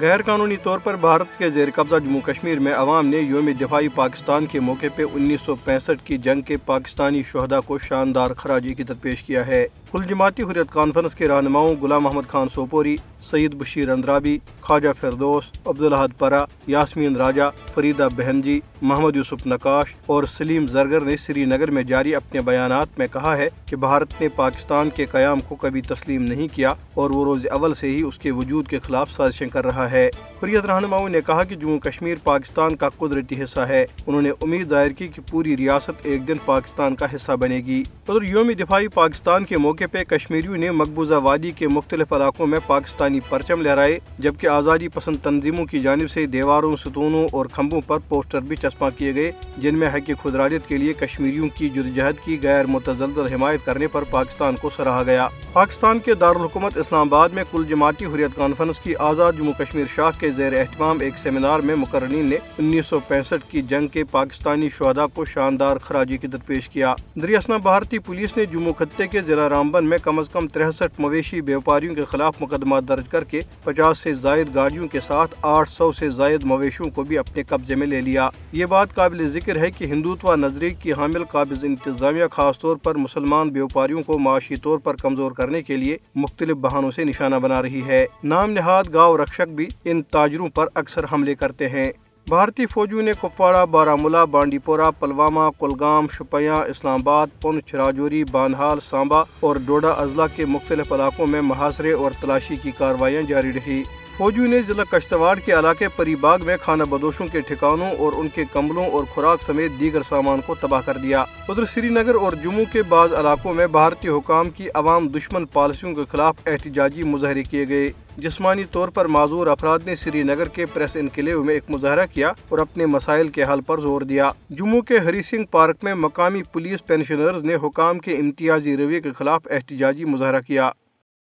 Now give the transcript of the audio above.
غیر قانونی طور پر بھارت کے زیر قبضہ جموں کشمیر میں عوام نے یوم دفاعی پاکستان کے موقع پہ انیس سو پینسٹھ کی جنگ کے پاکستانی شہدا کو شاندار خراج عقیدت پیش کیا ہے۔ کل جماعتی حریت کانفرنس کے رہنماؤں غلام محمد خان سوپوری سعید بشیر اندرابی، خواجہ فردوس، عبدالحد پرا، یاسمین راجہ، فریدہ بہنجی، محمد یوسف نقاش اور سلیم زرگر نے سری نگر میں جاری اپنے بیانات میں کہا ہے کہ بھارت نے پاکستان کے قیام کو کبھی تسلیم نہیں کیا اور وہ روز اول سے ہی اس کے وجود کے خلاف سازشیں کر رہا ہے۔ حریت رہنماؤں نے کہا کہ جموں کشمیر پاکستان کا قدرتی حصہ ہے۔ انہوں نے امید ظاہر کی کہ پوری ریاست ایک دن پاکستان کا حصہ بنے گی۔ ادھر یوم دفاعی پاکستان کے موقع پہ کشمیریوں نے مقبوضہ وادی کے مختلف علاقوں میں پاکستانی یعنی پرچم لہرائے، جبکہ آزادی پسند تنظیموں کی جانب سے دیواروں، ستونوں اور کھمبوں پر پوسٹر بھی چسپاں کیے گئے، جن میں حق خدراجت کے لیے کشمیریوں کی جدوجہد کی غیر متزلزل حمایت کرنے پر پاکستان کو سراہا گیا۔ پاکستان کے دارالحکومت اسلام آباد میں کل جماعتی حریت کانفرنس کی آزاد جموں کشمیر شاہ کے زیر اہتمام ایک سیمینار میں مقررین نے انیس سو پینسٹھ کی جنگ کے پاکستانی شہدا کو شاندار خراجی قدر پیش کیا۔ دریاسنا بھارتی پولیس نے جموں خطے کے ضلع رامبن میں کم از کم تریسٹھ مویشی بیوپاریوں کے خلاف مقدمات درج کر کے پچاس سے زائد گاڑیوں کے ساتھ آٹھ سو سے زائد مویشوں کو بھی اپنے قبضے میں لے لیا۔ یہ بات قابل ذکر ہے کہ ہندوتوا نظریے کی حامل قابض انتظامیہ خاص طور پر مسلمان بیوپاریوں کو معاشی طور پر کمزور کرنے کے لیے مختلف بہانوں سے نشانہ بنا رہی ہے۔ نام نہاد گاؤں رکشک بھی ان تاجروں پر اکثر حملے کرتے ہیں۔ بھارتی فوجیوں نے کپواڑہ بارہ ملا بانڈی پورہ پلوامہ، کلگام، شپیاں، اسلام آباد پنچ راجوری بانہال سانبا اور ڈوڈا اضلاع کے مختلف علاقوں میں محاصرے اور تلاشی کی کاروائیاں جاری رہی۔ فوجیوں نے ضلع کشتواڑ کے علاقے پری باغ میں کھانا بدوشوں کے ٹھکانوں اور ان کے کمبلوں اور خوراک سمیت دیگر سامان کو تباہ کر دیا۔ ادھر سری نگر اور جموں کے بعض علاقوں میں بھارتی حکام کی عوام دشمن پالیسیوں کے خلاف احتجاجی مظاہرے کیے گئے۔ جسمانی طور پر معذور افراد نے سری نگر کے پریس انکلیو میں ایک مظاہرہ کیا اور اپنے مسائل کے حل پر زور دیا۔ جموں کے ہری سنگھ پارک میں مقامی پولیس پینشنرز نے حکام کے امتیازی رویے کے خلاف احتجاجی مظاہرہ کیا۔